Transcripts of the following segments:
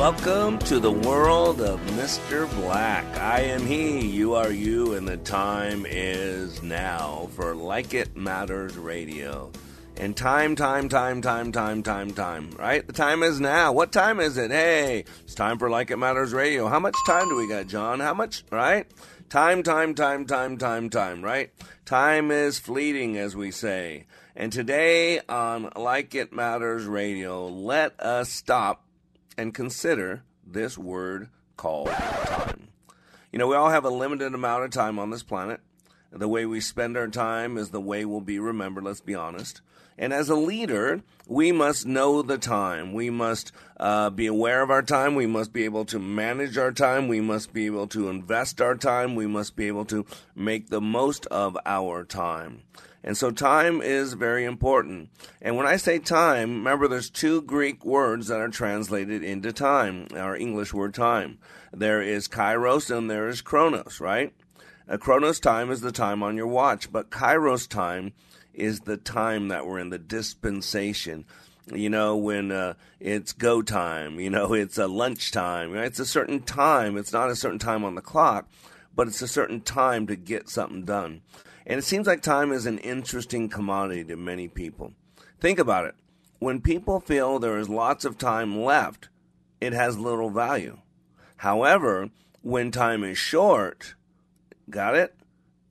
Welcome to the world of Mr. Black. I am he, you are you, and the time is now for Like It Matters Radio. And time, time, time, time, time, time, time, right? The time is now. What time is it? Hey, it's time for Like It Matters Radio. How much time do we got, John? How much, right? Time, time, time, time, time, time, right? Time is fleeting, as we say. And today on Like It Matters Radio, let us stop and consider this word called time. You know, we all have a limited amount of time on this planet. The way we spend our time is the way we'll be remembered, let's be honest. And as a leader, we must know the time. We must uh, be aware of our time. We must be able to manage our time. We must be able to invest our time. We must be able to make the most of our time. And so time is very important. And when I say time, remember there's two Greek words that are translated into time, our English word time. There is kairos and there is chronos, right? A chronos time is the time on your watch, but kairos time is the time that we're in, the dispensation. You know, when uh, it's go time, you know, it's a lunch time, right? It's a certain time. It's not a certain time on the clock, but it's a certain time to get something done. And it seems like time is an interesting commodity to many people. Think about it. When people feel there is lots of time left, it has little value. However, when time is short, got it?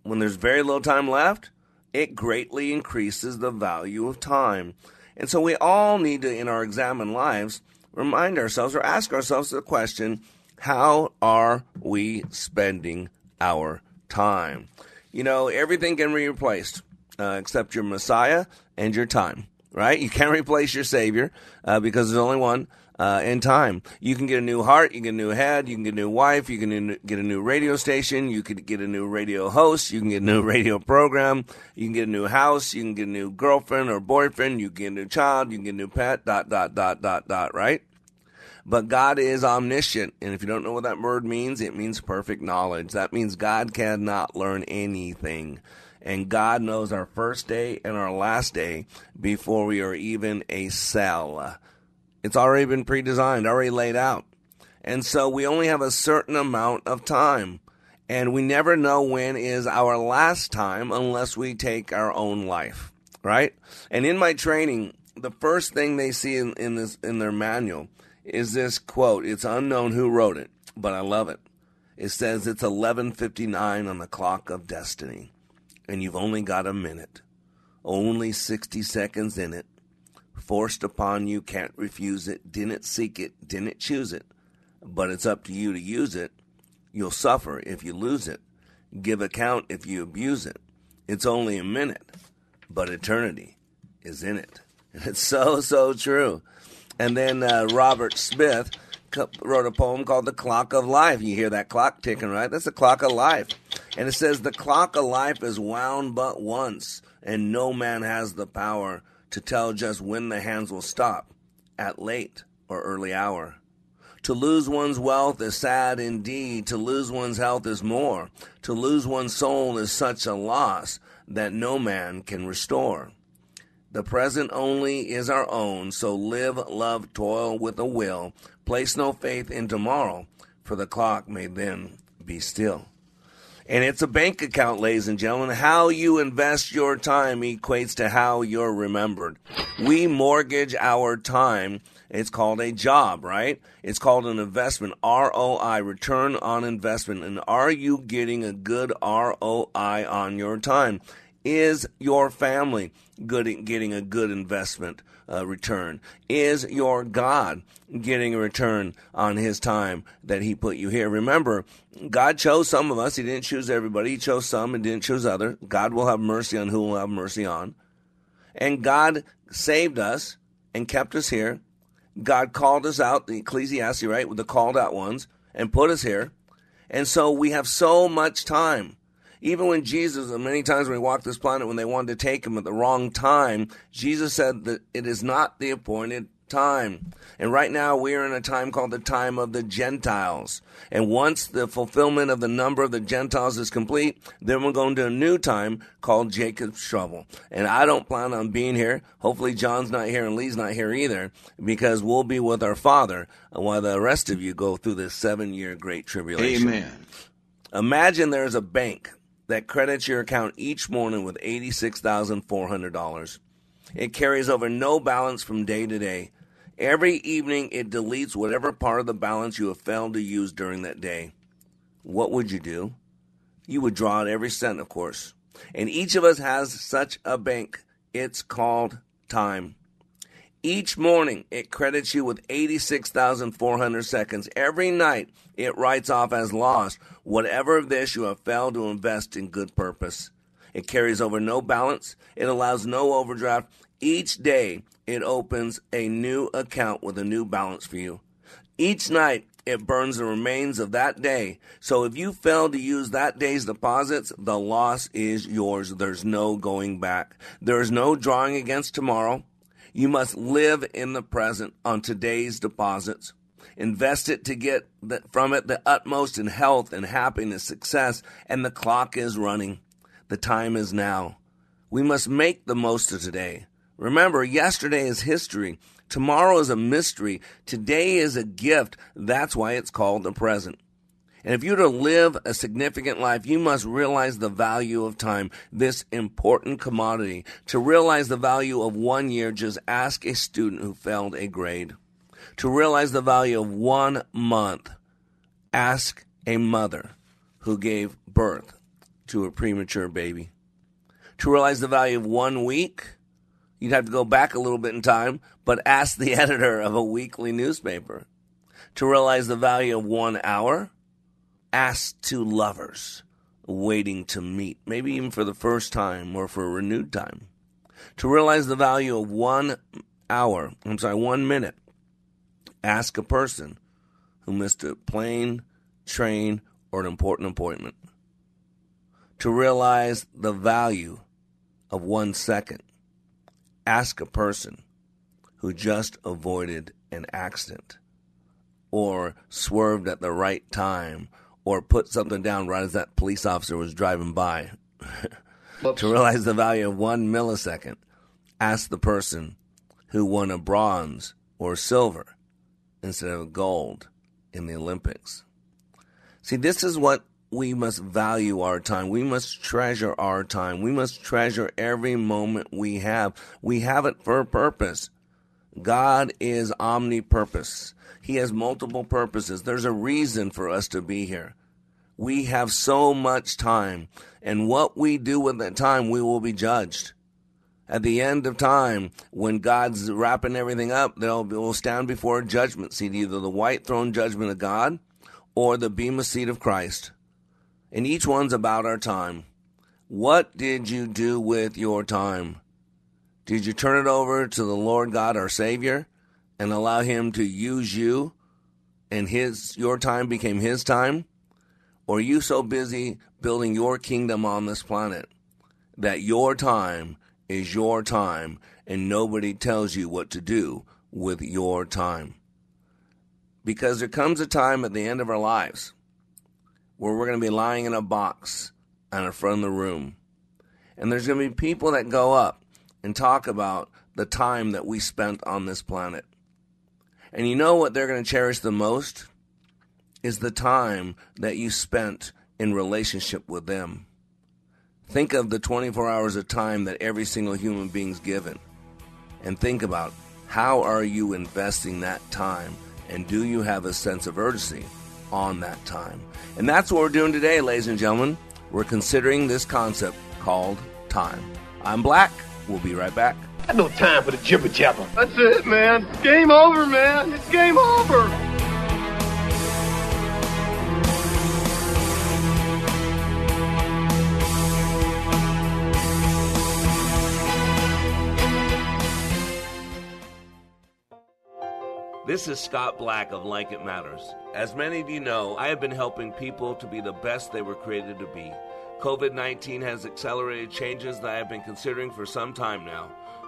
When there's very little time left, it greatly increases the value of time. And so we all need to, in our examined lives, remind ourselves or ask ourselves the question how are we spending our time? you know, everything can be replaced uh, except your Messiah and your time, right? You can't replace your Savior uh, because there's only one. Uh, in time, you can get a new heart, you can get a new head, you can get a new wife, you can get a new radio station, you can get a new radio host, you can get a new radio program, you can get a new house, you can get a new girlfriend or boyfriend, you can get a new child, you can get a new pet, dot, dot, dot, dot, dot, right? But God is omniscient. And if you don't know what that word means, it means perfect knowledge. That means God cannot learn anything. And God knows our first day and our last day before we are even a cell. It's already been pre designed, already laid out. And so we only have a certain amount of time. And we never know when is our last time unless we take our own life, right? And in my training, the first thing they see in, in this in their manual is this quote. It's unknown who wrote it, but I love it. It says it's 11:59 on the clock of destiny, and you've only got a minute. Only 60 seconds in it. Forced upon you, can't refuse it. Didn't seek it, didn't choose it. But it's up to you to use it. You'll suffer if you lose it. Give account if you abuse it. It's only a minute, but eternity is in it. And it's so, so true. And then uh, Robert Smith wrote a poem called The Clock of Life. You hear that clock ticking, right? That's the clock of life. And it says, The clock of life is wound but once, and no man has the power to tell just when the hands will stop, at late or early hour. To lose one's wealth is sad indeed. To lose one's health is more. To lose one's soul is such a loss that no man can restore. The present only is our own, so live, love, toil with a will. Place no faith in tomorrow, for the clock may then be still. And it's a bank account, ladies and gentlemen. How you invest your time equates to how you're remembered. We mortgage our time. It's called a job, right? It's called an investment. ROI, return on investment. And are you getting a good ROI on your time? Is your family good getting a good investment uh, return? Is your God getting a return on his time that he put you here? Remember, God chose some of us. He didn't choose everybody. He chose some and didn't choose others. God will have mercy on who will have mercy on. And God saved us and kept us here God called us out, the Ecclesiastes, right, with the called out ones, and put us here. And so we have so much time. Even when Jesus, many times when he walked this planet, when they wanted to take him at the wrong time, Jesus said that it is not the appointed time. And right now we are in a time called the time of the Gentiles. And once the fulfillment of the number of the Gentiles is complete, then we're going to a new time called Jacob's trouble. And I don't plan on being here. Hopefully John's not here and Lee's not here either because we'll be with our Father while the rest of you go through this seven year great tribulation. Amen. Imagine there's a bank that credits your account each morning with $86,400. It carries over no balance from day to day. Every evening, it deletes whatever part of the balance you have failed to use during that day. What would you do? You would draw out every cent, of course. And each of us has such a bank. It's called time. Each morning, it credits you with 86,400 seconds. Every night, it writes off as lost whatever of this you have failed to invest in good purpose. It carries over no balance. It allows no overdraft. Each day, it opens a new account with a new balance for you. Each night, it burns the remains of that day. So if you fail to use that day's deposits, the loss is yours. There's no going back. There is no drawing against tomorrow. You must live in the present on today's deposits. Invest it to get from it the utmost in health and happiness, success, and the clock is running. The time is now. We must make the most of today. Remember, yesterday is history. Tomorrow is a mystery. Today is a gift. That's why it's called the present. And if you're to live a significant life, you must realize the value of time, this important commodity. To realize the value of one year, just ask a student who failed a grade. To realize the value of one month, ask a mother who gave birth to a premature baby. To realize the value of one week, You'd have to go back a little bit in time, but ask the editor of a weekly newspaper. To realize the value of one hour, ask two lovers waiting to meet, maybe even for the first time or for a renewed time. To realize the value of one hour, I'm sorry, one minute, ask a person who missed a plane, train, or an important appointment. To realize the value of one second, ask a person who just avoided an accident or swerved at the right time or put something down right as that police officer was driving by. to realize the value of one millisecond, ask the person who won a bronze or silver instead of gold in the Olympics. See, this is what we must value our time. We must treasure our time. We must treasure every moment we have. We have it for a purpose. God is omnipurpose. He has multiple purposes. There's a reason for us to be here. We have so much time, and what we do with that time, we will be judged. At the end of time, when God's wrapping everything up, they'll will stand before a judgment seat, either the white throne judgment of God or the bema seat of Christ and each one's about our time. What did you do with your time? Did you turn it over to the Lord God, our Savior, and allow Him to use you, and His your time became His time? Or are you so busy building your kingdom on this planet that your time is your time, and nobody tells you what to do with your time? Because there comes a time at the end of our lives where we're going to be lying in a box on the front of the room. And there's going to be people that go up and talk about the time that we spent on this planet. And you know what they're going to cherish the most? Is the time that you spent in relationship with them. Think of the 24 hours of time that every single human being's given. And think about how are you investing that time? And do you have a sense of urgency on that time. And that's what we're doing today, ladies and gentlemen. We're considering this concept called time. I'm Black. We'll be right back. Got no time for the jibber jabber. That's it, man. Game over, man. It's game over. This is Scott Black of Like It Matters. As many of you know, I have been helping people to be the best they were created to be. COVID 19 has accelerated changes that I have been considering for some time now.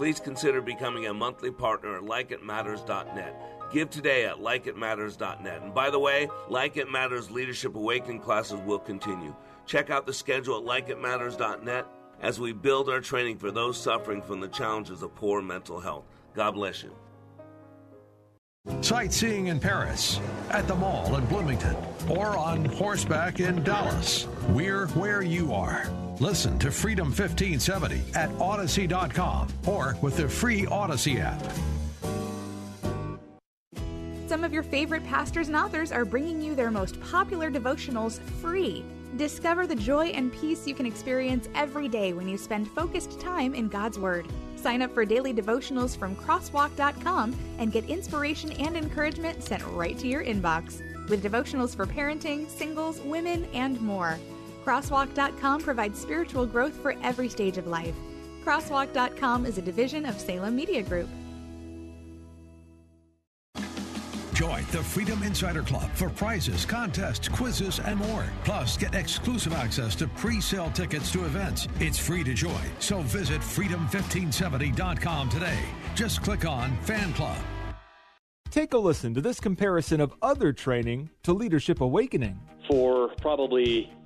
Please consider becoming a monthly partner at likeitmatters.net. Give today at likeitmatters.net. And by the way, Like It Matters Leadership Awakening classes will continue. Check out the schedule at likeitmatters.net as we build our training for those suffering from the challenges of poor mental health. God bless you. Sightseeing in Paris, at the mall in Bloomington, or on horseback in Dallas. We're where you are. Listen to Freedom 1570 at Odyssey.com or with the free Odyssey app. Some of your favorite pastors and authors are bringing you their most popular devotionals free. Discover the joy and peace you can experience every day when you spend focused time in God's Word. Sign up for daily devotionals from crosswalk.com and get inspiration and encouragement sent right to your inbox. With devotionals for parenting, singles, women, and more. Crosswalk.com provides spiritual growth for every stage of life. Crosswalk.com is a division of Salem Media Group. Join the Freedom Insider Club for prizes, contests, quizzes, and more. Plus, get exclusive access to pre sale tickets to events. It's free to join, so visit freedom1570.com today. Just click on Fan Club. Take a listen to this comparison of other training to Leadership Awakening. For probably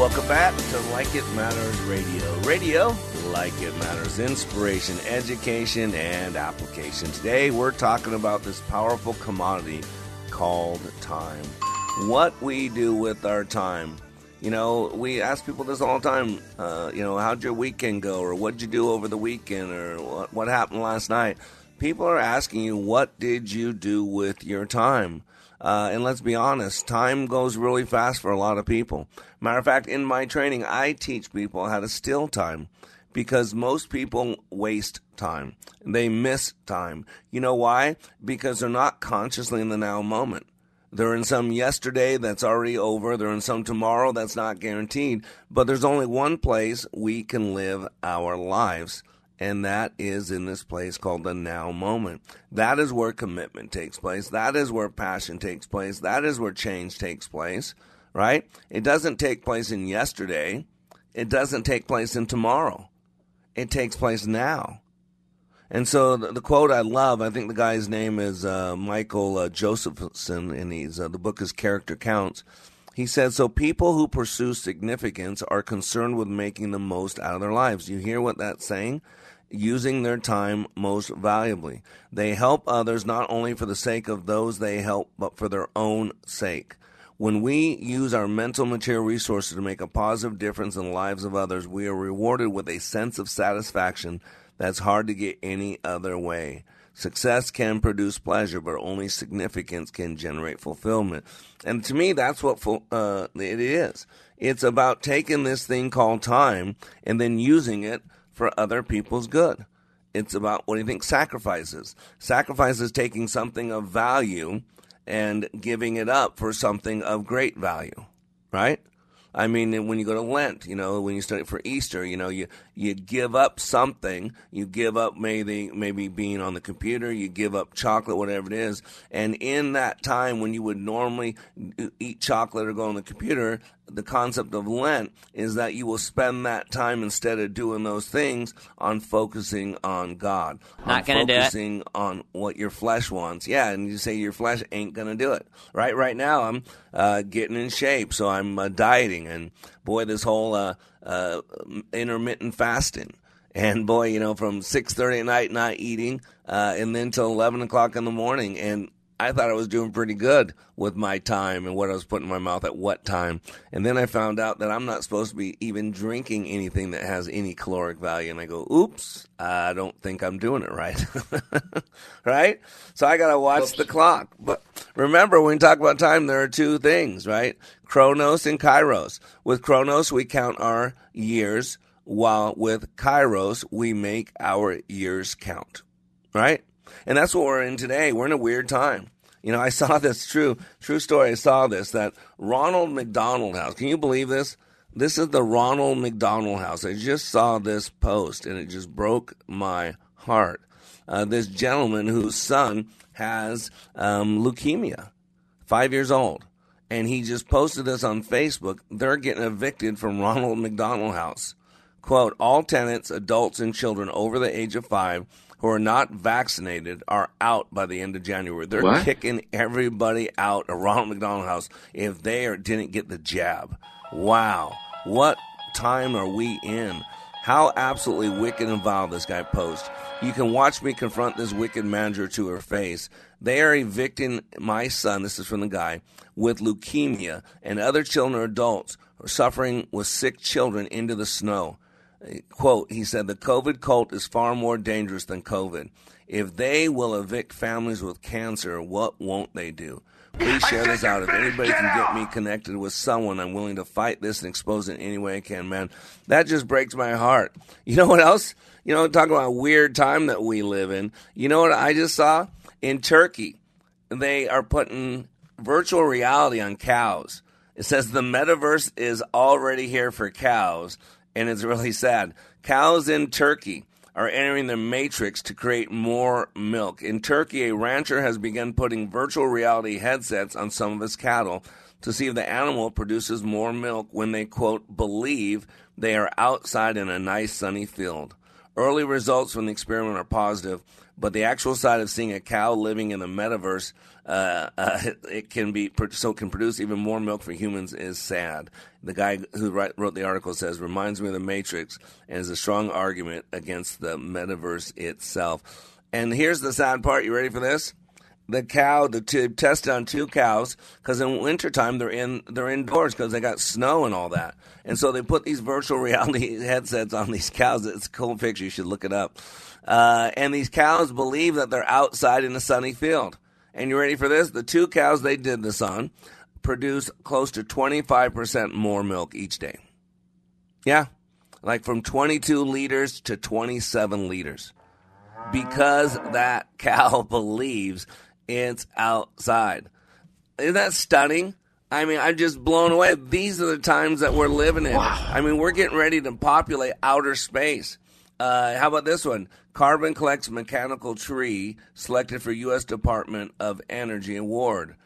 Welcome back to Like It Matters Radio. Radio, like it matters, inspiration, education, and application. Today we're talking about this powerful commodity called time. What we do with our time. You know, we ask people this all the time. Uh, you know, how'd your weekend go, or what'd you do over the weekend, or what, what happened last night? People are asking you, what did you do with your time? Uh, and let's be honest, time goes really fast for a lot of people. Matter of fact, in my training, I teach people how to steal time because most people waste time. They miss time. You know why? Because they're not consciously in the now moment. They're in some yesterday that's already over. They're in some tomorrow that's not guaranteed. But there's only one place we can live our lives and that is in this place called the now moment. That is where commitment takes place. That is where passion takes place. That is where change takes place, right? It doesn't take place in yesterday. It doesn't take place in tomorrow. It takes place now. And so the, the quote I love, I think the guy's name is uh, Michael uh, Josephson, and he's uh, the book is Character Counts. He said, So people who pursue significance are concerned with making the most out of their lives. You hear what that's saying? Using their time most valuably. They help others not only for the sake of those they help, but for their own sake. When we use our mental material resources to make a positive difference in the lives of others, we are rewarded with a sense of satisfaction that's hard to get any other way. Success can produce pleasure, but only significance can generate fulfillment. And to me, that's what uh, it is. It's about taking this thing called time and then using it for other people's good. It's about what do you think sacrifices? Sacrifice is taking something of value and giving it up for something of great value, right? I mean, when you go to Lent, you know, when you study for Easter, you know, you you give up something. You give up maybe maybe being on the computer. You give up chocolate, whatever it is. And in that time when you would normally eat chocolate or go on the computer, the concept of Lent is that you will spend that time instead of doing those things on focusing on God. Not gonna do it. Focusing on what your flesh wants. Yeah, and you say your flesh ain't gonna do it. Right. Right now, I'm uh, getting in shape, so I'm uh, dieting, and boy, this whole uh, uh intermittent fasting. And boy, you know, from six thirty at night not eating, uh, and then till eleven o'clock in the morning, and I thought I was doing pretty good with my time and what I was putting in my mouth at what time. And then I found out that I'm not supposed to be even drinking anything that has any caloric value. And I go, oops, I don't think I'm doing it right. right? So I got to watch oops. the clock. But remember, when we talk about time, there are two things, right? Chronos and Kairos. With Chronos, we count our years, while with Kairos, we make our years count. Right? And that's what we're in today. We're in a weird time. You know, I saw this true true story. I saw this that Ronald McDonald House. Can you believe this? This is the Ronald McDonald House. I just saw this post and it just broke my heart. Uh, this gentleman whose son has um, leukemia, five years old, and he just posted this on Facebook. They're getting evicted from Ronald McDonald House. Quote: All tenants, adults, and children over the age of five who are not vaccinated are out by the end of January. They're what? kicking everybody out of Ronald McDonald House if they are, didn't get the jab. Wow. What time are we in? How absolutely wicked and vile this guy posts. You can watch me confront this wicked manager to her face. They are evicting my son, this is from the guy, with leukemia and other children or adults suffering with sick children into the snow quote, he said, the COVID cult is far more dangerous than COVID. If they will evict families with cancer, what won't they do? Please share this out. If anybody can get me connected with someone, I'm willing to fight this and expose it any way I can, man. That just breaks my heart. You know what else? You know, talk about a weird time that we live in. You know what I just saw? In Turkey, they are putting virtual reality on cows. It says the metaverse is already here for cows and it's really sad. Cows in Turkey are entering the matrix to create more milk. In Turkey, a rancher has begun putting virtual reality headsets on some of his cattle to see if the animal produces more milk when they, quote, believe they are outside in a nice sunny field. Early results from the experiment are positive, but the actual side of seeing a cow living in the metaverse, uh, uh, it can be so can produce even more milk for humans is sad. The guy who write, wrote the article says reminds me of the Matrix and is a strong argument against the metaverse itself. And here's the sad part. You ready for this? the cow the two tested on two cows because in wintertime they're in they're indoors because they got snow and all that and so they put these virtual reality headsets on these cows it's a cool picture you should look it up uh, and these cows believe that they're outside in a sunny field. And you ready for this? The two cows they did this on produce close to 25% more milk each day. Yeah, like from 22 liters to 27 liters. Because that cow believes it's outside. Isn't that stunning? I mean, I'm just blown away. These are the times that we're living in. Wow. I mean, we're getting ready to populate outer space. Uh, how about this one? Carbon collects mechanical tree selected for U.S. Department of Energy award.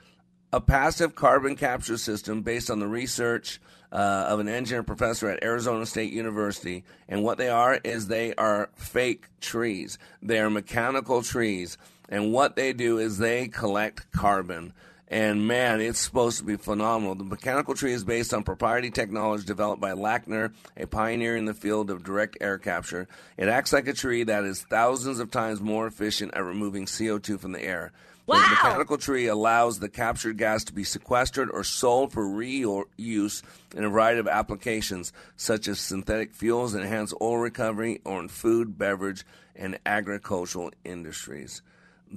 A passive carbon capture system based on the research uh, of an engineer professor at Arizona State University. And what they are is they are fake trees. They are mechanical trees. And what they do is they collect carbon. And man, it's supposed to be phenomenal. The mechanical tree is based on proprietary technology developed by Lackner, a pioneer in the field of direct air capture. It acts like a tree that is thousands of times more efficient at removing CO2 from the air. Wow. The mechanical tree allows the captured gas to be sequestered or sold for reuse in a variety of applications, such as synthetic fuels, enhanced oil recovery, or in food, beverage, and agricultural industries.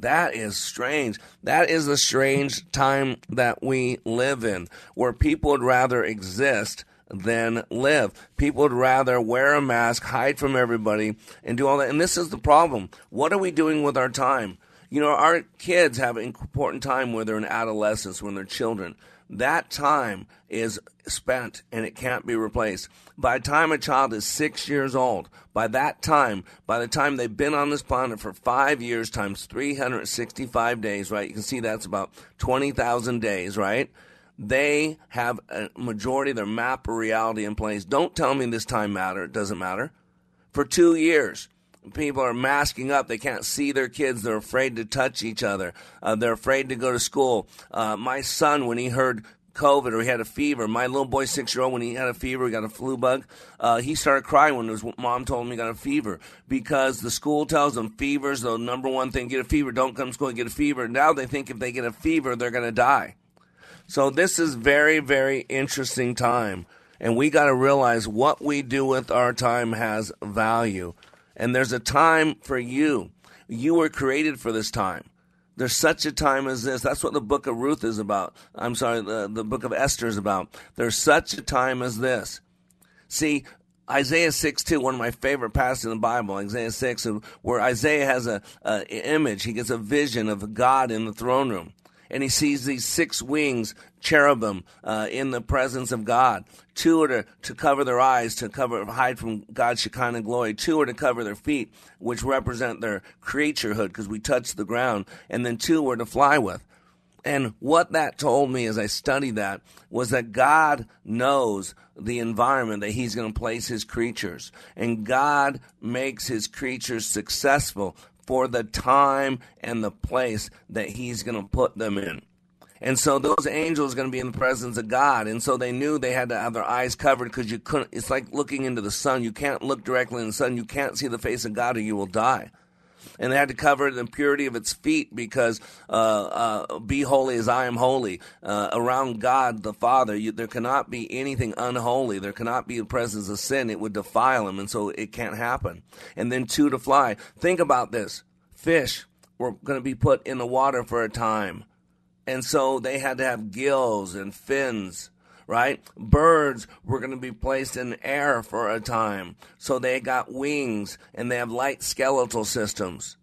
That is strange. That is a strange time that we live in, where people would rather exist than live. People would rather wear a mask, hide from everybody, and do all that. And this is the problem. What are we doing with our time? You know, our kids have an important time where they're in adolescence, when they're children. That time is spent and it can't be replaced. By the time a child is six years old, by that time, by the time they've been on this planet for five years times 365 days, right? You can see that's about 20,000 days, right? They have a majority of their map of reality in place. Don't tell me this time matter. It doesn't matter. For two years, people are masking up. They can't see their kids. They're afraid to touch each other. Uh, they're afraid to go to school. Uh, my son, when he heard COVID or he had a fever, my little boy, six year old, when he had a fever, he got a flu bug, uh, he started crying when his mom told him he got a fever because the school tells them fever's the number one thing. Get a fever. Don't come to school and get a fever. Now they think if they get a fever, they're going to die. So this is very, very interesting time. And we got to realize what we do with our time has value. And there's a time for you. You were created for this time. There's such a time as this. That's what the book of Ruth is about. I'm sorry, the, the book of Esther is about. There's such a time as this. See, Isaiah 6 2, one of my favorite passages in the Bible, Isaiah 6, where Isaiah has a, image. He gets a vision of God in the throne room and he sees these six wings cherubim uh, in the presence of God. Two are to, to cover their eyes, to cover hide from God's Shekinah glory. Two are to cover their feet, which represent their creaturehood, because we touch the ground. And then two were to fly with. And what that told me as I studied that was that God knows the environment that He's going to place His creatures. And God makes His creatures successful for the time and the place that he's going to put them in. And so those angels going to be in the presence of God. And so they knew they had to have their eyes covered because you couldn't, it's like looking into the sun. You can't look directly in the sun. You can't see the face of God or you will die. And they had to cover the purity of its feet because uh, uh, be holy as I am holy. Uh, around God the Father, you, there cannot be anything unholy. There cannot be the presence of sin. It would defile him, and so it can't happen. And then two to fly. Think about this fish were going to be put in the water for a time. And so they had to have gills and fins, right? Birds were going to be placed in air for a time. So they got wings and they have light skeletal systems.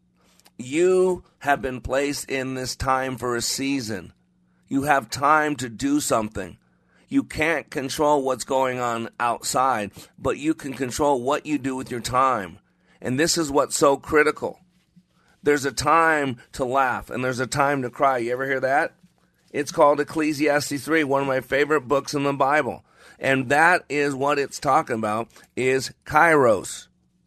You have been placed in this time for a season. You have time to do something. You can't control what's going on outside, but you can control what you do with your time. And this is what's so critical. There's a time to laugh and there's a time to cry. You ever hear that? It's called Ecclesiastes 3, one of my favorite books in the Bible. And that is what it's talking about is kairos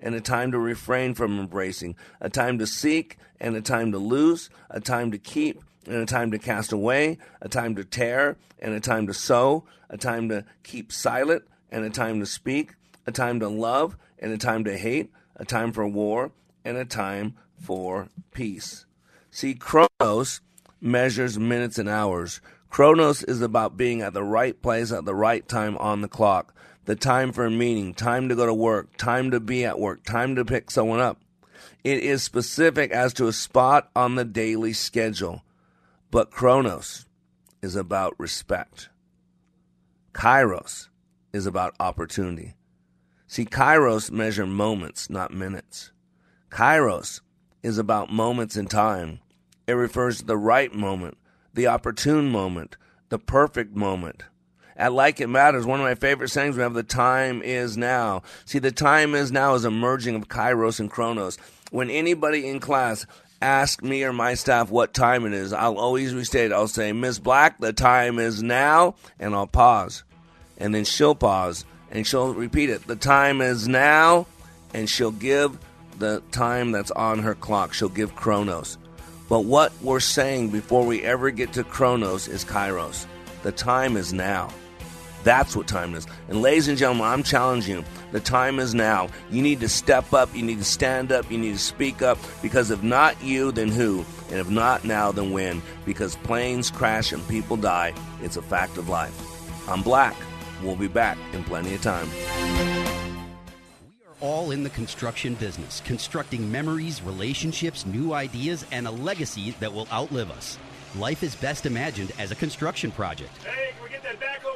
and a time to refrain from embracing, a time to seek and a time to lose, a time to keep and a time to cast away, a time to tear and a time to sow, a time to keep silent and a time to speak, a time to love and a time to hate, a time for war and a time for peace. See, Chronos measures minutes and hours. Chronos is about being at the right place at the right time on the clock. The time for a meeting, time to go to work, time to be at work, time to pick someone up. It is specific as to a spot on the daily schedule. But Chronos is about respect. Kairos is about opportunity. See, Kairos measure moments, not minutes. Kairos is about moments in time. It refers to the right moment, the opportune moment, the perfect moment. At Like It Matters, one of my favorite sayings we have the time is now. See, the time is now is a merging of Kairos and Chronos. When anybody in class ask me or my staff what time it is, I'll always restate. I'll say, Miss Black, the time is now, and I'll pause. And then she'll pause and she'll repeat it. The time is now, and she'll give the time that's on her clock. She'll give Chronos. But what we're saying before we ever get to Chronos is Kairos. The time is now. That's what time is. And ladies and gentlemen, I'm challenging you. The time is now. You need to step up. You need to stand up. You need to speak up. Because if not you, then who? And if not now, then when? Because planes crash and people die. It's a fact of life. I'm Black. We'll be back in plenty of time. We are all in the construction business, constructing memories, relationships, new ideas, and a legacy that will outlive us. Life is best imagined as a construction project. Hey, can we get that backhoe over here?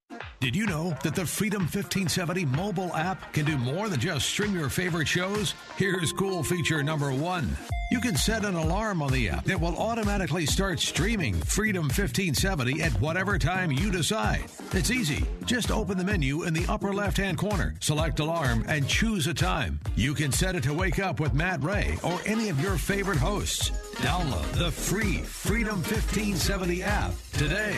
Did you know that the Freedom 1570 mobile app can do more than just stream your favorite shows? Here's cool feature number one. You can set an alarm on the app that will automatically start streaming Freedom 1570 at whatever time you decide. It's easy. Just open the menu in the upper left hand corner, select alarm, and choose a time. You can set it to wake up with Matt Ray or any of your favorite hosts. Download the free Freedom 1570 app today.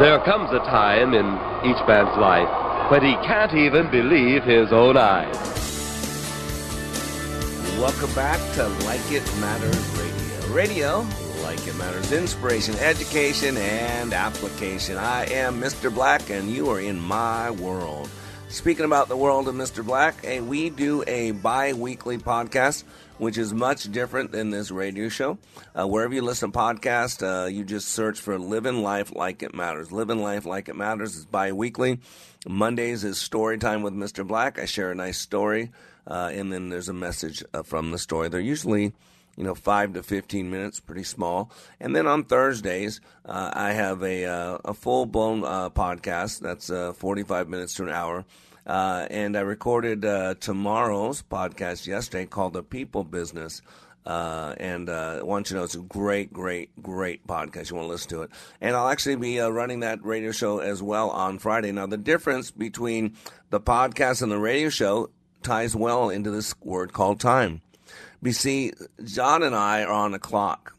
There comes a time in each man's life when he can't even believe his own eyes. Welcome back to Like It Matters Radio. Radio, like it matters, inspiration, education, and application. I am Mr. Black, and you are in my world. Speaking about the world of Mr. Black, hey, we do a bi weekly podcast which is much different than this radio show. Uh, wherever you listen to podcasts, uh, you just search for Living Life Like It Matters. Living Life Like It Matters is bi weekly. Mondays is Story Time with Mr. Black. I share a nice story, uh, and then there's a message uh, from the story. They're usually you know, five to fifteen minutes, pretty small. And then on Thursdays, uh, I have a uh, a full blown uh, podcast that's uh, forty five minutes to an hour. Uh, and I recorded uh, tomorrow's podcast yesterday called "The People Business." and I want you to know it's a great, great, great podcast. You want to listen to it. And I'll actually be running that radio show as well on Friday. Now, the difference between the podcast and the radio show ties well into this word called time. You see, John and I are on a clock.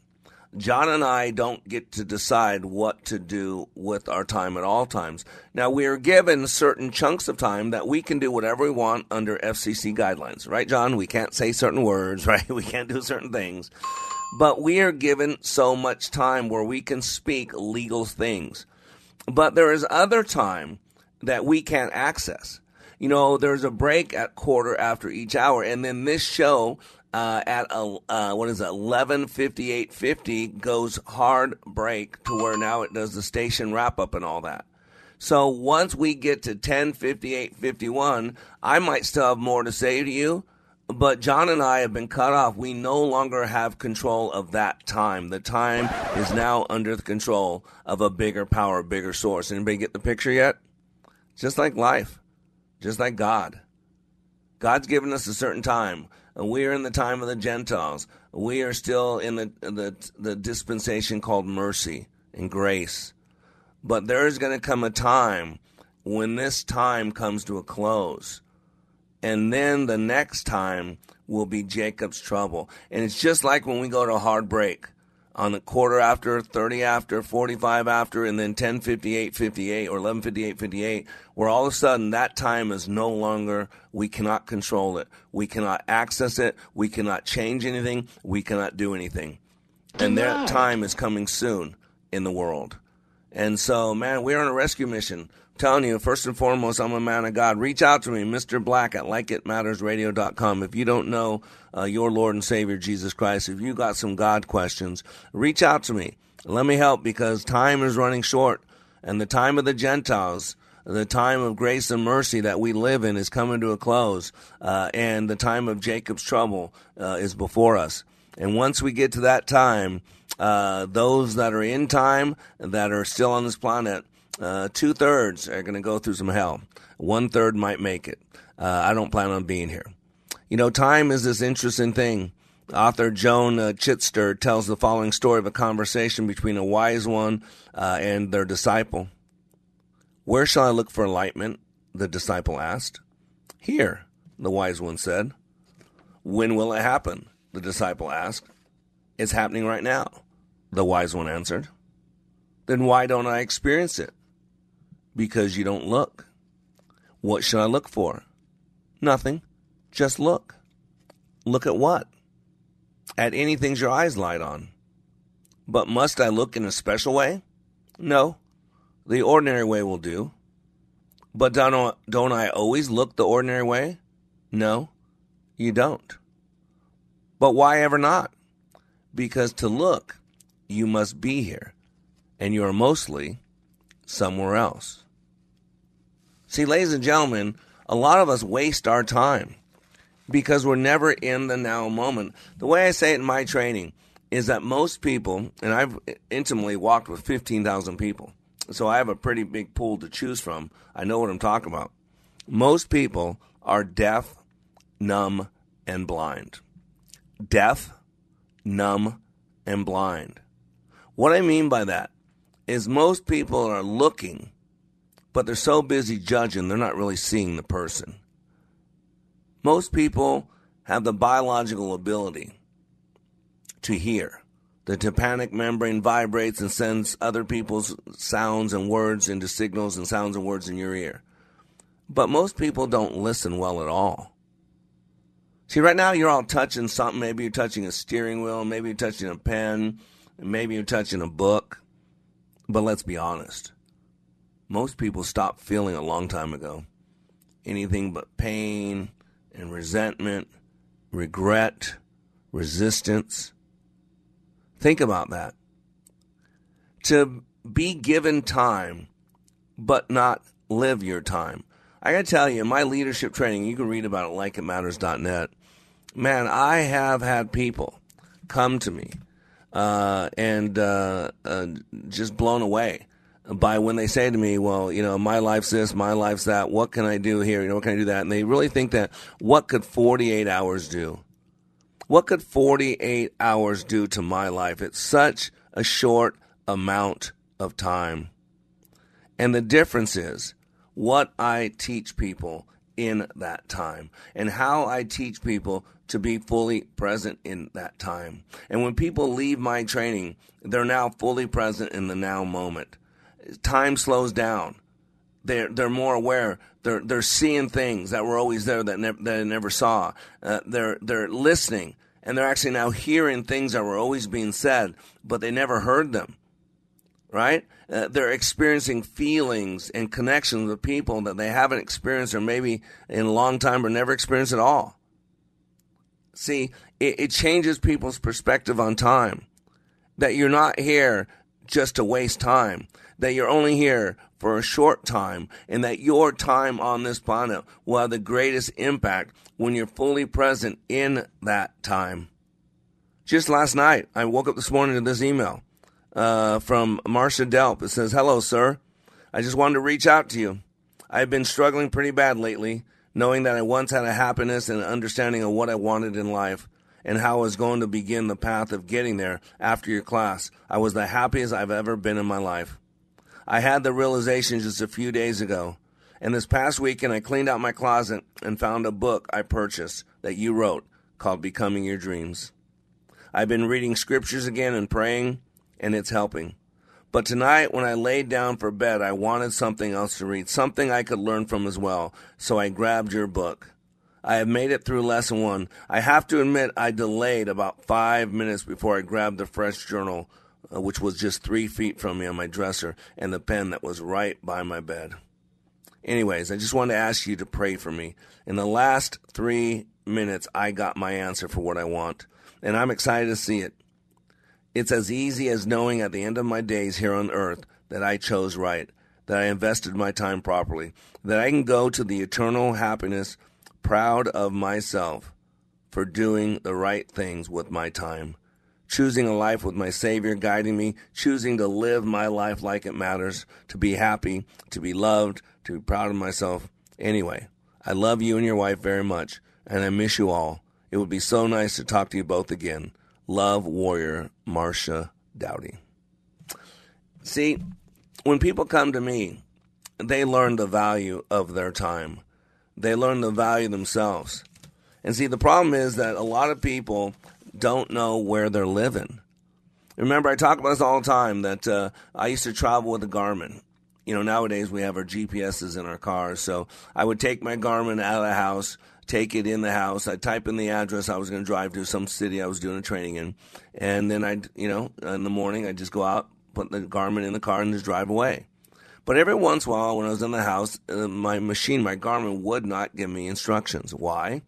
John and I don't get to decide what to do with our time at all times. Now, we are given certain chunks of time that we can do whatever we want under FCC guidelines, right, John? We can't say certain words, right? We can't do certain things. But we are given so much time where we can speak legal things. But there is other time that we can't access. You know, there's a break at quarter after each hour, and then this show uh, at uh, what is it, eleven fifty eight fifty goes hard break to where now it does the station wrap up and all that. So once we get to ten fifty eight fifty one, I might still have more to say to you, But John and I have been cut off. We no longer have control of that time. The time is now under the control of a bigger power, bigger source. Anybody get the picture yet? Just like life, just like God. God's given us a certain time. We are in the time of the Gentiles. We are still in the the, the dispensation called mercy and grace. But there is going to come a time when this time comes to a close and then the next time will be Jacob's trouble. And it's just like when we go to a hard break on the quarter after, 30 after, 45 after, and then 10, 58, 58, or 11, 58, 58, where all of a sudden that time is no longer, we cannot control it. We cannot access it. We cannot change anything. We cannot do anything. And that time is coming soon in the world. And so, man, we're on a rescue mission telling you, first and foremost, I'm a man of God. Reach out to me, Mr. Black at likeitmattersradio.com. If you don't know uh, your Lord and Savior, Jesus Christ, if you got some God questions, reach out to me. Let me help because time is running short and the time of the Gentiles, the time of grace and mercy that we live in is coming to a close. Uh, and the time of Jacob's trouble uh, is before us. And once we get to that time, uh, those that are in time, that are still on this planet, uh, two thirds are going to go through some hell. One third might make it. Uh, I don't plan on being here. You know, time is this interesting thing. Author Joan uh, Chittister tells the following story of a conversation between a wise one uh, and their disciple. Where shall I look for enlightenment? The disciple asked. Here, the wise one said. When will it happen? The disciple asked. It's happening right now, the wise one answered. Then why don't I experience it? Because you don't look. What should I look for? Nothing. Just look. Look at what? At anything your eyes light on. But must I look in a special way? No. The ordinary way will do. But don't, don't I always look the ordinary way? No, you don't. But why ever not? Because to look, you must be here, and you are mostly somewhere else. See, ladies and gentlemen, a lot of us waste our time because we're never in the now moment. The way I say it in my training is that most people, and I've intimately walked with 15,000 people, so I have a pretty big pool to choose from. I know what I'm talking about. Most people are deaf, numb, and blind. Deaf, numb, and blind. What I mean by that is most people are looking but they're so busy judging, they're not really seeing the person. Most people have the biological ability to hear. The tympanic membrane vibrates and sends other people's sounds and words into signals and sounds and words in your ear. But most people don't listen well at all. See, right now you're all touching something. Maybe you're touching a steering wheel, maybe you're touching a pen, maybe you're touching a book. But let's be honest most people stopped feeling a long time ago. Anything but pain and resentment, regret, resistance. Think about that. To be given time, but not live your time. I gotta tell you, in my leadership training, you can read about it likeitmatters.net. Man, I have had people come to me uh, and uh, uh, just blown away by when they say to me, well, you know, my life's this, my life's that, what can I do here? You know, what can I do that? And they really think that what could 48 hours do? What could 48 hours do to my life? It's such a short amount of time. And the difference is what I teach people in that time and how I teach people to be fully present in that time. And when people leave my training, they're now fully present in the now moment time slows down. They're they're more aware. They're they're seeing things that were always there that ne- that they never saw. Uh, they're they're listening and they're actually now hearing things that were always being said, but they never heard them. Right? Uh, they're experiencing feelings and connections with people that they haven't experienced or maybe in a long time or never experienced at all. See, it, it changes people's perspective on time. That you're not here just to waste time that you're only here for a short time and that your time on this planet will have the greatest impact when you're fully present in that time. Just last night, I woke up this morning to this email uh, from Marcia Delp. It says, Hello, sir. I just wanted to reach out to you. I've been struggling pretty bad lately, knowing that I once had a happiness and an understanding of what I wanted in life and how I was going to begin the path of getting there after your class. I was the happiest I've ever been in my life. I had the realization just a few days ago. And this past weekend, I cleaned out my closet and found a book I purchased that you wrote called Becoming Your Dreams. I've been reading scriptures again and praying, and it's helping. But tonight, when I laid down for bed, I wanted something else to read, something I could learn from as well. So I grabbed your book. I have made it through lesson one. I have to admit, I delayed about five minutes before I grabbed the fresh journal uh, which was just three feet from me on my dresser, and the pen that was right by my bed. Anyways, I just wanted to ask you to pray for me. In the last three minutes, I got my answer for what I want, and I'm excited to see it. It's as easy as knowing at the end of my days here on earth that I chose right, that I invested my time properly, that I can go to the eternal happiness proud of myself for doing the right things with my time choosing a life with my Savior guiding me, choosing to live my life like it matters, to be happy, to be loved, to be proud of myself. Anyway, I love you and your wife very much, and I miss you all. It would be so nice to talk to you both again. Love, Warrior Marcia Dowdy. See, when people come to me, they learn the value of their time. They learn the value themselves. And see, the problem is that a lot of people don't know where they're living. Remember, I talk about this all the time that uh, I used to travel with a Garmin. You know, nowadays we have our GPSs in our cars. So I would take my Garmin out of the house, take it in the house. I'd type in the address I was going to drive to, some city I was doing a training in. And then I'd, you know, in the morning, I'd just go out, put the Garmin in the car, and just drive away. But every once in a while, when I was in the house, uh, my machine, my Garmin, would not give me instructions. Why?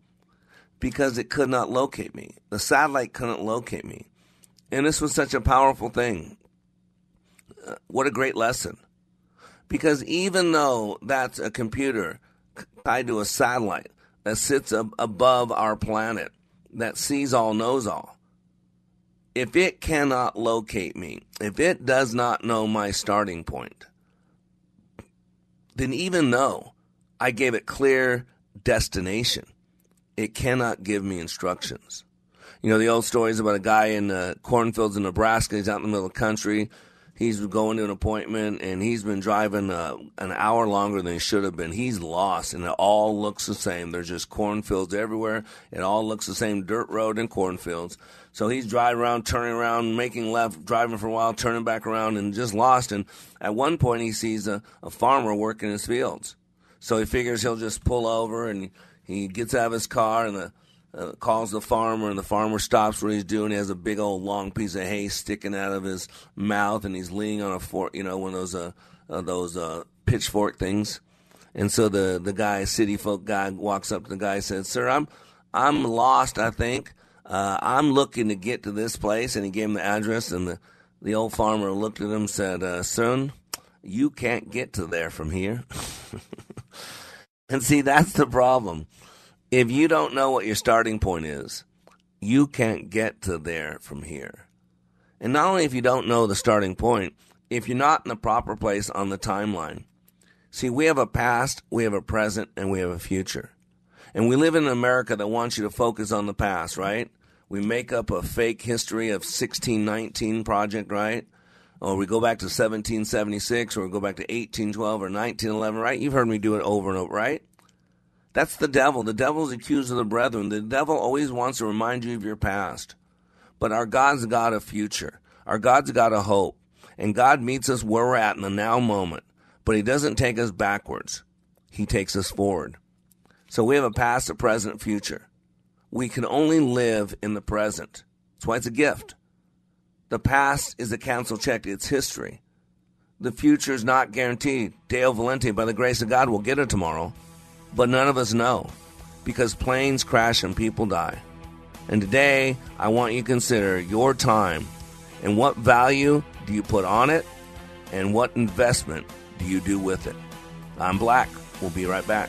Because it could not locate me. The satellite couldn't locate me. And this was such a powerful thing. Uh, what a great lesson. Because even though that's a computer tied to a satellite that sits ab- above our planet, that sees all, knows all, if it cannot locate me, if it does not know my starting point, then even though I gave it clear destination, it cannot give me instructions. You know, the old stories about a guy in the cornfields in Nebraska. He's out in the middle of the country. He's going to an appointment and he's been driving uh, an hour longer than he should have been. He's lost and it all looks the same. There's just cornfields everywhere. It all looks the same dirt road and cornfields. So he's driving around, turning around, making left, driving for a while, turning back around and just lost. And at one point he sees a, a farmer working his fields. So he figures he'll just pull over and he gets out of his car and the, uh, calls the farmer, and the farmer stops what he's doing. He has a big old long piece of hay sticking out of his mouth, and he's leaning on a fork, you know, one of those uh, uh, those uh, pitchfork things. And so the the guy, city folk guy, walks up to the guy and says, "Sir, I'm I'm lost. I think uh, I'm looking to get to this place." And he gave him the address, and the the old farmer looked at him and said, uh, "Son, you can't get to there from here." and see, that's the problem if you don't know what your starting point is, you can't get to there from here. And not only if you don't know the starting point, if you're not in the proper place on the timeline. See, we have a past, we have a present, and we have a future. And we live in America that wants you to focus on the past, right? We make up a fake history of 1619 project, right? Oh, or we go back to 1776, or we go back to 1812 or 1911, right? You've heard me do it over and over, right? That's the devil. The devil's accused of the brethren. The devil always wants to remind you of your past. But our God's got a future. Our God's got a hope. And God meets us where we're at in the now moment. But He doesn't take us backwards, He takes us forward. So we have a past, a present, future. We can only live in the present. That's why it's a gift. The past is a cancel check, it's history. The future is not guaranteed. Deo volente, by the grace of God, will get it tomorrow. But none of us know because planes crash and people die. And today, I want you to consider your time and what value do you put on it And what investment do you do with it? I'm Black. We'll be right back.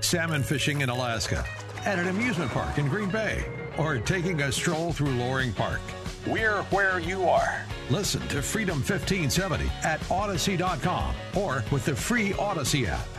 Salmon fishing in Alaska, at an amusement park in Green Bay, or taking a stroll through Loring Park. We're where you are. Listen to Freedom 1570 at Audacy.com or with the free Audacy app.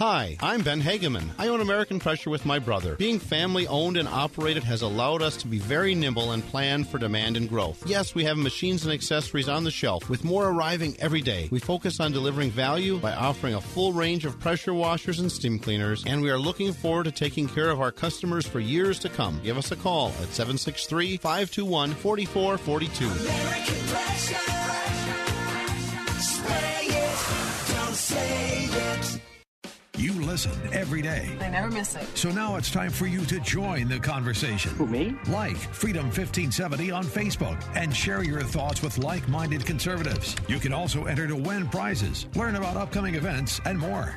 Hi, I'm Ben Hageman. I own American Pressure with my brother. Being family owned and operated has allowed us to be very nimble and plan for demand and growth. Yes, we have machines and accessories on the shelf with more arriving every day. We focus on delivering value by offering a full range of pressure washers and steam cleaners, and we are looking forward to taking care of our customers for years to come. Give us a call at 763 521 4442. You listen every day. I never miss it. So now it's time for you to join the conversation. Who, me? Like Freedom 1570 on Facebook and share your thoughts with like minded conservatives. You can also enter to win prizes, learn about upcoming events, and more.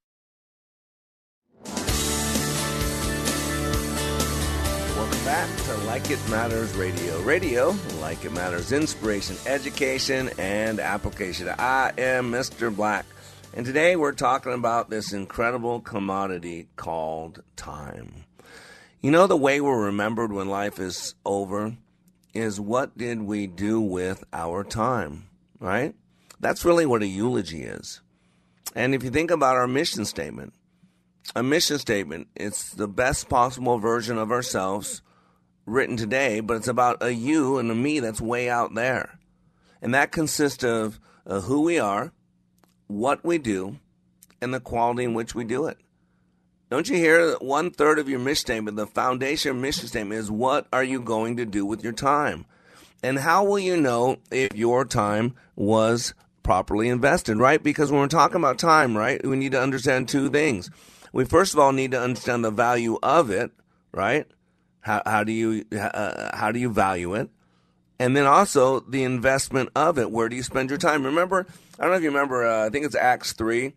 back to Like It Matters Radio. Radio, like it matters, inspiration, education, and application. I am Mr. Black, and today we're talking about this incredible commodity called time. You know, the way we're remembered when life is over is what did we do with our time, right? That's really what a eulogy is. And if you think about our mission statement, a mission statement, it's the best possible version of ourselves written today, but it's about a you and a me that's way out there. And that consists of uh, who we are, what we do, and the quality in which we do it. Don't you hear that one third of your mission statement, the foundation of mission statement is what are you going to do with your time? And how will you know if your time was properly invested, right? Because when we're talking about time, right, we need to understand two things. We first of all need to understand the value of it, right? How, how do you uh, how do you value it? And then also the investment of it. Where do you spend your time? Remember, I don't know if you remember. Uh, I think it's Acts three.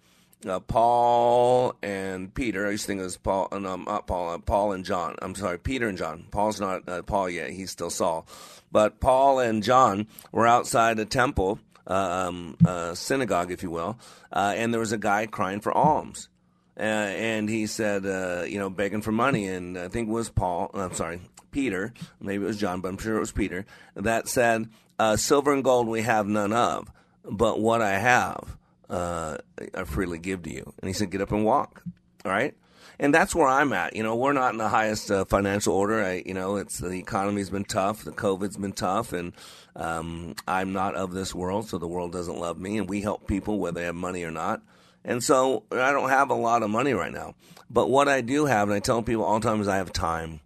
Uh, Paul and Peter. I used to think it was Paul, uh, no, not Paul. Uh, Paul and John. I'm sorry, Peter and John. Paul's not uh, Paul yet. He's still Saul. But Paul and John were outside a temple, um, synagogue, if you will, and there was a guy crying for alms. Uh, and he said, uh, you know, begging for money. And I think it was Paul, I'm sorry, Peter, maybe it was John, but I'm sure it was Peter, that said, uh, Silver and gold we have none of, but what I have, uh, I freely give to you. And he said, get up and walk. All right. And that's where I'm at. You know, we're not in the highest uh, financial order. I, you know, it's the economy's been tough, the COVID's been tough, and um, I'm not of this world, so the world doesn't love me. And we help people whether they have money or not. And so I don't have a lot of money right now. But what I do have, and I tell people all the time, is I have time.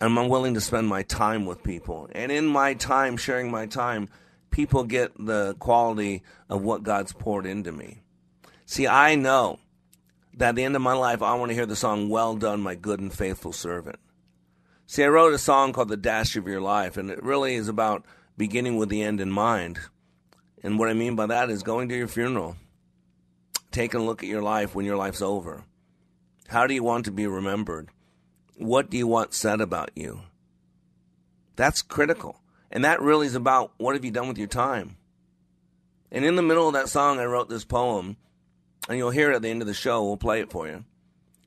And I'm willing to spend my time with people. And in my time, sharing my time, people get the quality of what God's poured into me. See, I know that at the end of my life, I want to hear the song, Well Done, My Good and Faithful Servant. See, I wrote a song called The Dash of Your Life, and it really is about beginning with the end in mind. And what I mean by that is going to your funeral, taking a look at your life when your life's over. How do you want to be remembered? What do you want said about you? That's critical. And that really is about what have you done with your time? And in the middle of that song, I wrote this poem and you'll hear it at the end of the show. We'll play it for you.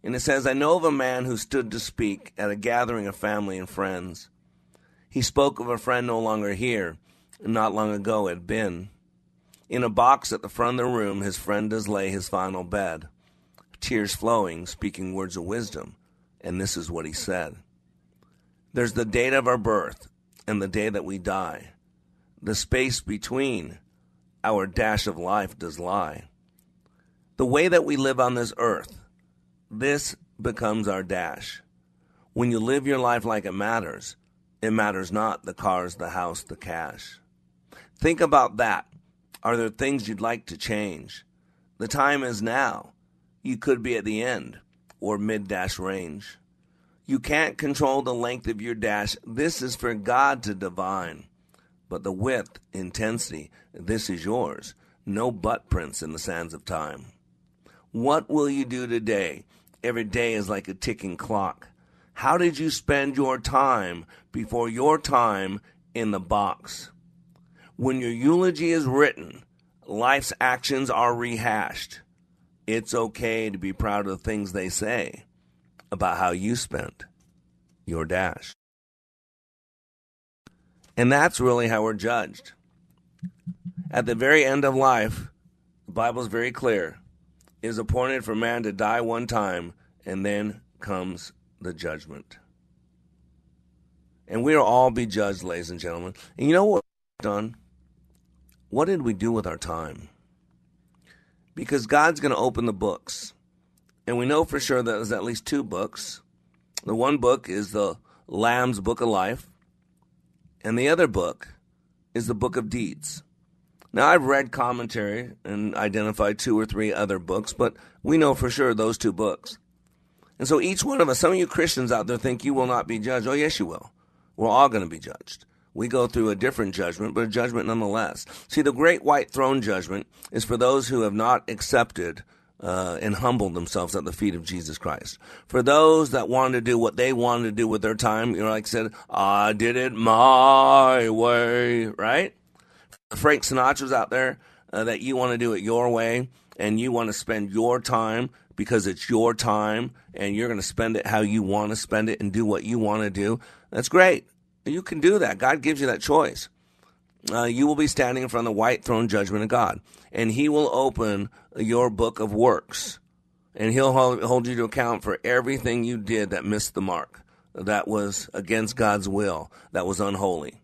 And it says, I know of a man who stood to speak at a gathering of family and friends. He spoke of a friend no longer here, and not long ago had been. In a box at the front of the room, his friend does lay his final bed, tears flowing, speaking words of wisdom. And this is what he said There's the date of our birth and the day that we die. The space between our dash of life does lie the way that we live on this earth, this becomes our dash. When you live your life like it matters, it matters not the cars, the house, the cash. Think about that. Are there things you'd like to change? The time is now. You could be at the end or mid dash range. You can't control the length of your dash. This is for God to divine. But the width, intensity, this is yours. No butt prints in the sands of time. What will you do today? Every day is like a ticking clock. How did you spend your time before your time in the box? When your eulogy is written, life's actions are rehashed. It's okay to be proud of the things they say about how you spent your dash. And that's really how we're judged. At the very end of life, the Bible's very clear is appointed for man to die one time, and then comes the judgment. And we'll all be judged, ladies and gentlemen. And you know what done? What did we do with our time? Because God's going to open the books. And we know for sure that there's at least two books. The one book is the Lamb's Book of Life, and the other book is the Book of Deeds. Now, I've read commentary and identified two or three other books, but we know for sure those two books. And so each one of us, some of you Christians out there think you will not be judged. Oh, yes, you will. We're all going to be judged. We go through a different judgment, but a judgment nonetheless. See, the great white throne judgment is for those who have not accepted uh, and humbled themselves at the feet of Jesus Christ. For those that wanted to do what they wanted to do with their time, you know, like I said, I did it my way, right? Frank Sinatra's out there uh, that you want to do it your way and you want to spend your time because it's your time and you're going to spend it how you want to spend it and do what you want to do. That's great. You can do that. God gives you that choice. Uh, you will be standing in front of the white throne judgment of God, and He will open your book of works, and He'll hold you to account for everything you did that missed the mark, that was against God's will, that was unholy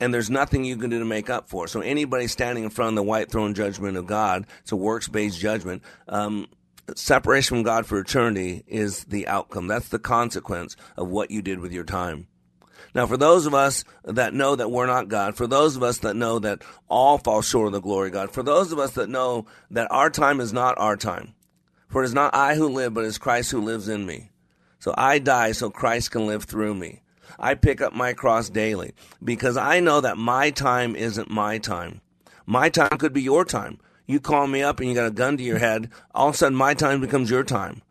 and there's nothing you can do to make up for. So anybody standing in front of the white throne judgment of God, it's a works based judgment. Um, separation from God for eternity is the outcome. That's the consequence of what you did with your time. Now, for those of us that know that we're not God, for those of us that know that all fall short of the glory of God, for those of us that know that our time is not our time, for it is not I who live, but it is Christ who lives in me. So I die so Christ can live through me. I pick up my cross daily because I know that my time isn't my time. My time could be your time. You call me up and you got a gun to your head, all of a sudden my time becomes your time.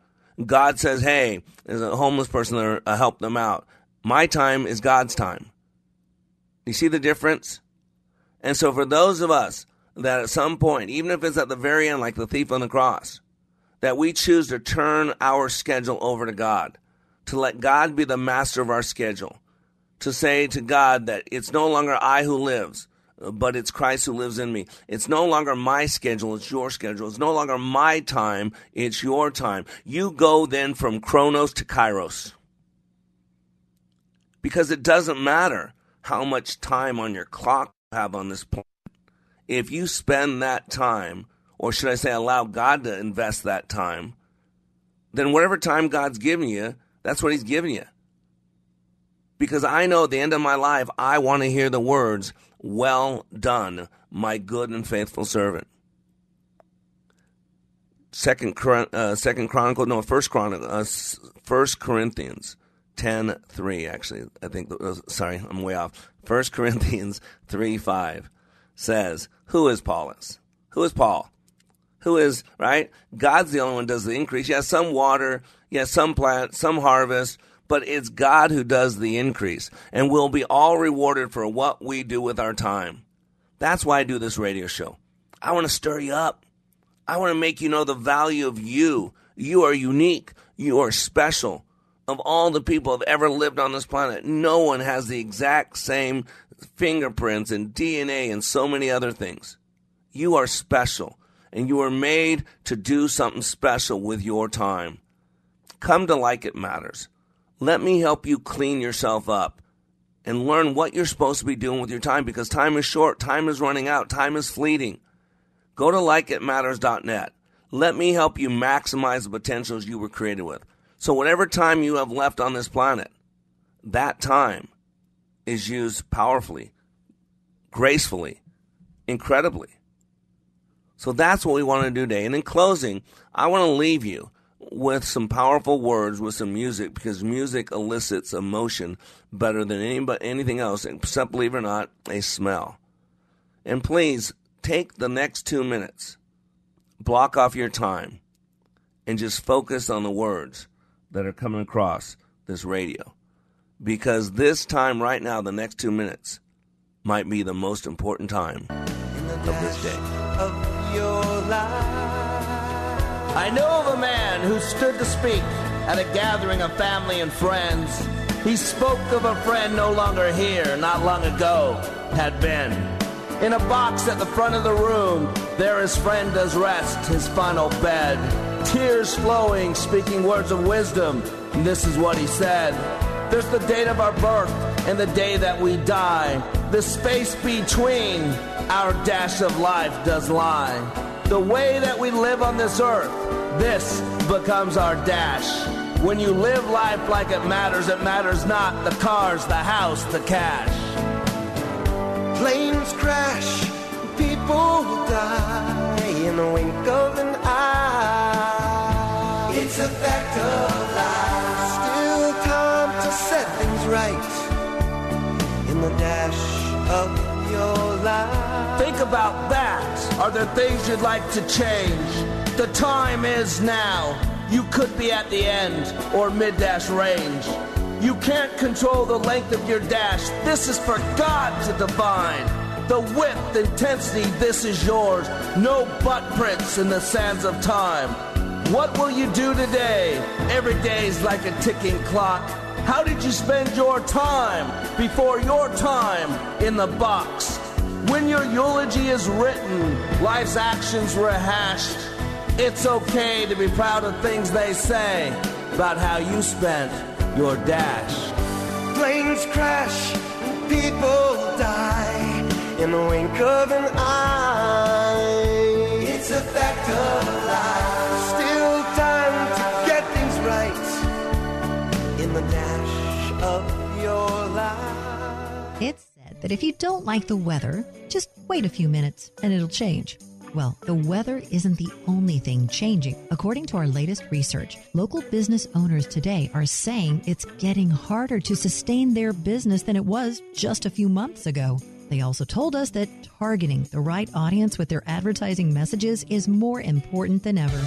God says, hey, there's a homeless person there, help them out. My time is God's time. You see the difference? And so for those of us that at some point, even if it's at the very end, like the thief on the cross, that we choose to turn our schedule over to God, to let God be the master of our schedule, to say to God that it's no longer I who lives, but it's Christ who lives in me. It's no longer my schedule, it's your schedule. It's no longer my time, it's your time. You go then from Chronos to Kairos. Because it doesn't matter how much time on your clock you have on this planet. If you spend that time, or should I say, allow God to invest that time, then whatever time God's giving you, that's what He's giving you. Because I know at the end of my life, I want to hear the words, Well done, my good and faithful servant. Second, uh, second Chronicle, no, First Chronicle, uh, First Corinthians 10 3, actually. I think, uh, sorry, I'm way off. First Corinthians 3 5 says, Who is Apollos? Who is Paul? Who is, right? God's the only one does the increase. Yes, some water, yes, some plant, some harvest, but it's God who does the increase. And we'll be all rewarded for what we do with our time. That's why I do this radio show. I want to stir you up. I want to make you know the value of you. You are unique. You are special of all the people who have ever lived on this planet, no one has the exact same fingerprints and DNA and so many other things. You are special, and you are made to do something special with your time. Come to Like It Matters. Let me help you clean yourself up and learn what you're supposed to be doing with your time because time is short, time is running out, time is fleeting. Go to likeitmatters.net. Let me help you maximize the potentials you were created with. So, whatever time you have left on this planet, that time is used powerfully, gracefully, incredibly. So, that's what we want to do today. And in closing, I want to leave you with some powerful words, with some music, because music elicits emotion better than any, anything else, except, believe it or not, a smell. And please take the next two minutes, block off your time, and just focus on the words that are coming across this radio. Because this time, right now, the next two minutes, might be the most important time of this day. Of I know of a man who stood to speak at a gathering of family and friends. He spoke of a friend no longer here, not long ago, had been. In a box at the front of the room, there his friend does rest, his final bed tears flowing, speaking words of wisdom. And this is what he said There's the date of our birth and the day that we die. The space between our dash of life does lie. The way that we live on this earth, this becomes our dash. When you live life like it matters, it matters not the cars, the house, the cash. Planes crash, people die in the wink of an. It's a fact of life. Still time to set things right in the dash of your life. Think about that. Are there things you'd like to change? The time is now. You could be at the end or mid dash range. You can't control the length of your dash. This is for God to define. The width, intensity, this is yours. No butt prints in the sands of time. What will you do today? Every day's like a ticking clock. How did you spend your time before your time in the box? When your eulogy is written, life's actions rehashed, it's okay to be proud of things they say about how you spent your dash. Planes crash, and people die in the wink of an eye. That if you don't like the weather, just wait a few minutes and it'll change. Well, the weather isn't the only thing changing. According to our latest research, local business owners today are saying it's getting harder to sustain their business than it was just a few months ago. They also told us that targeting the right audience with their advertising messages is more important than ever.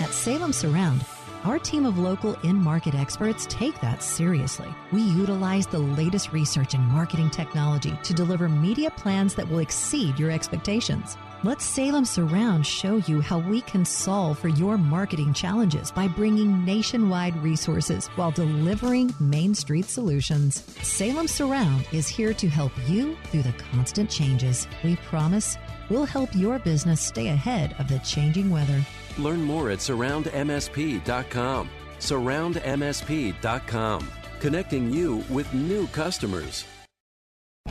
At Salem Surround, our team of local in market experts take that seriously. We utilize the latest research and marketing technology to deliver media plans that will exceed your expectations. Let Salem Surround show you how we can solve for your marketing challenges by bringing nationwide resources while delivering Main Street solutions. Salem Surround is here to help you through the constant changes. We promise we'll help your business stay ahead of the changing weather. Learn more at surroundmsp.com. Surroundmsp.com, connecting you with new customers.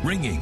Ringing.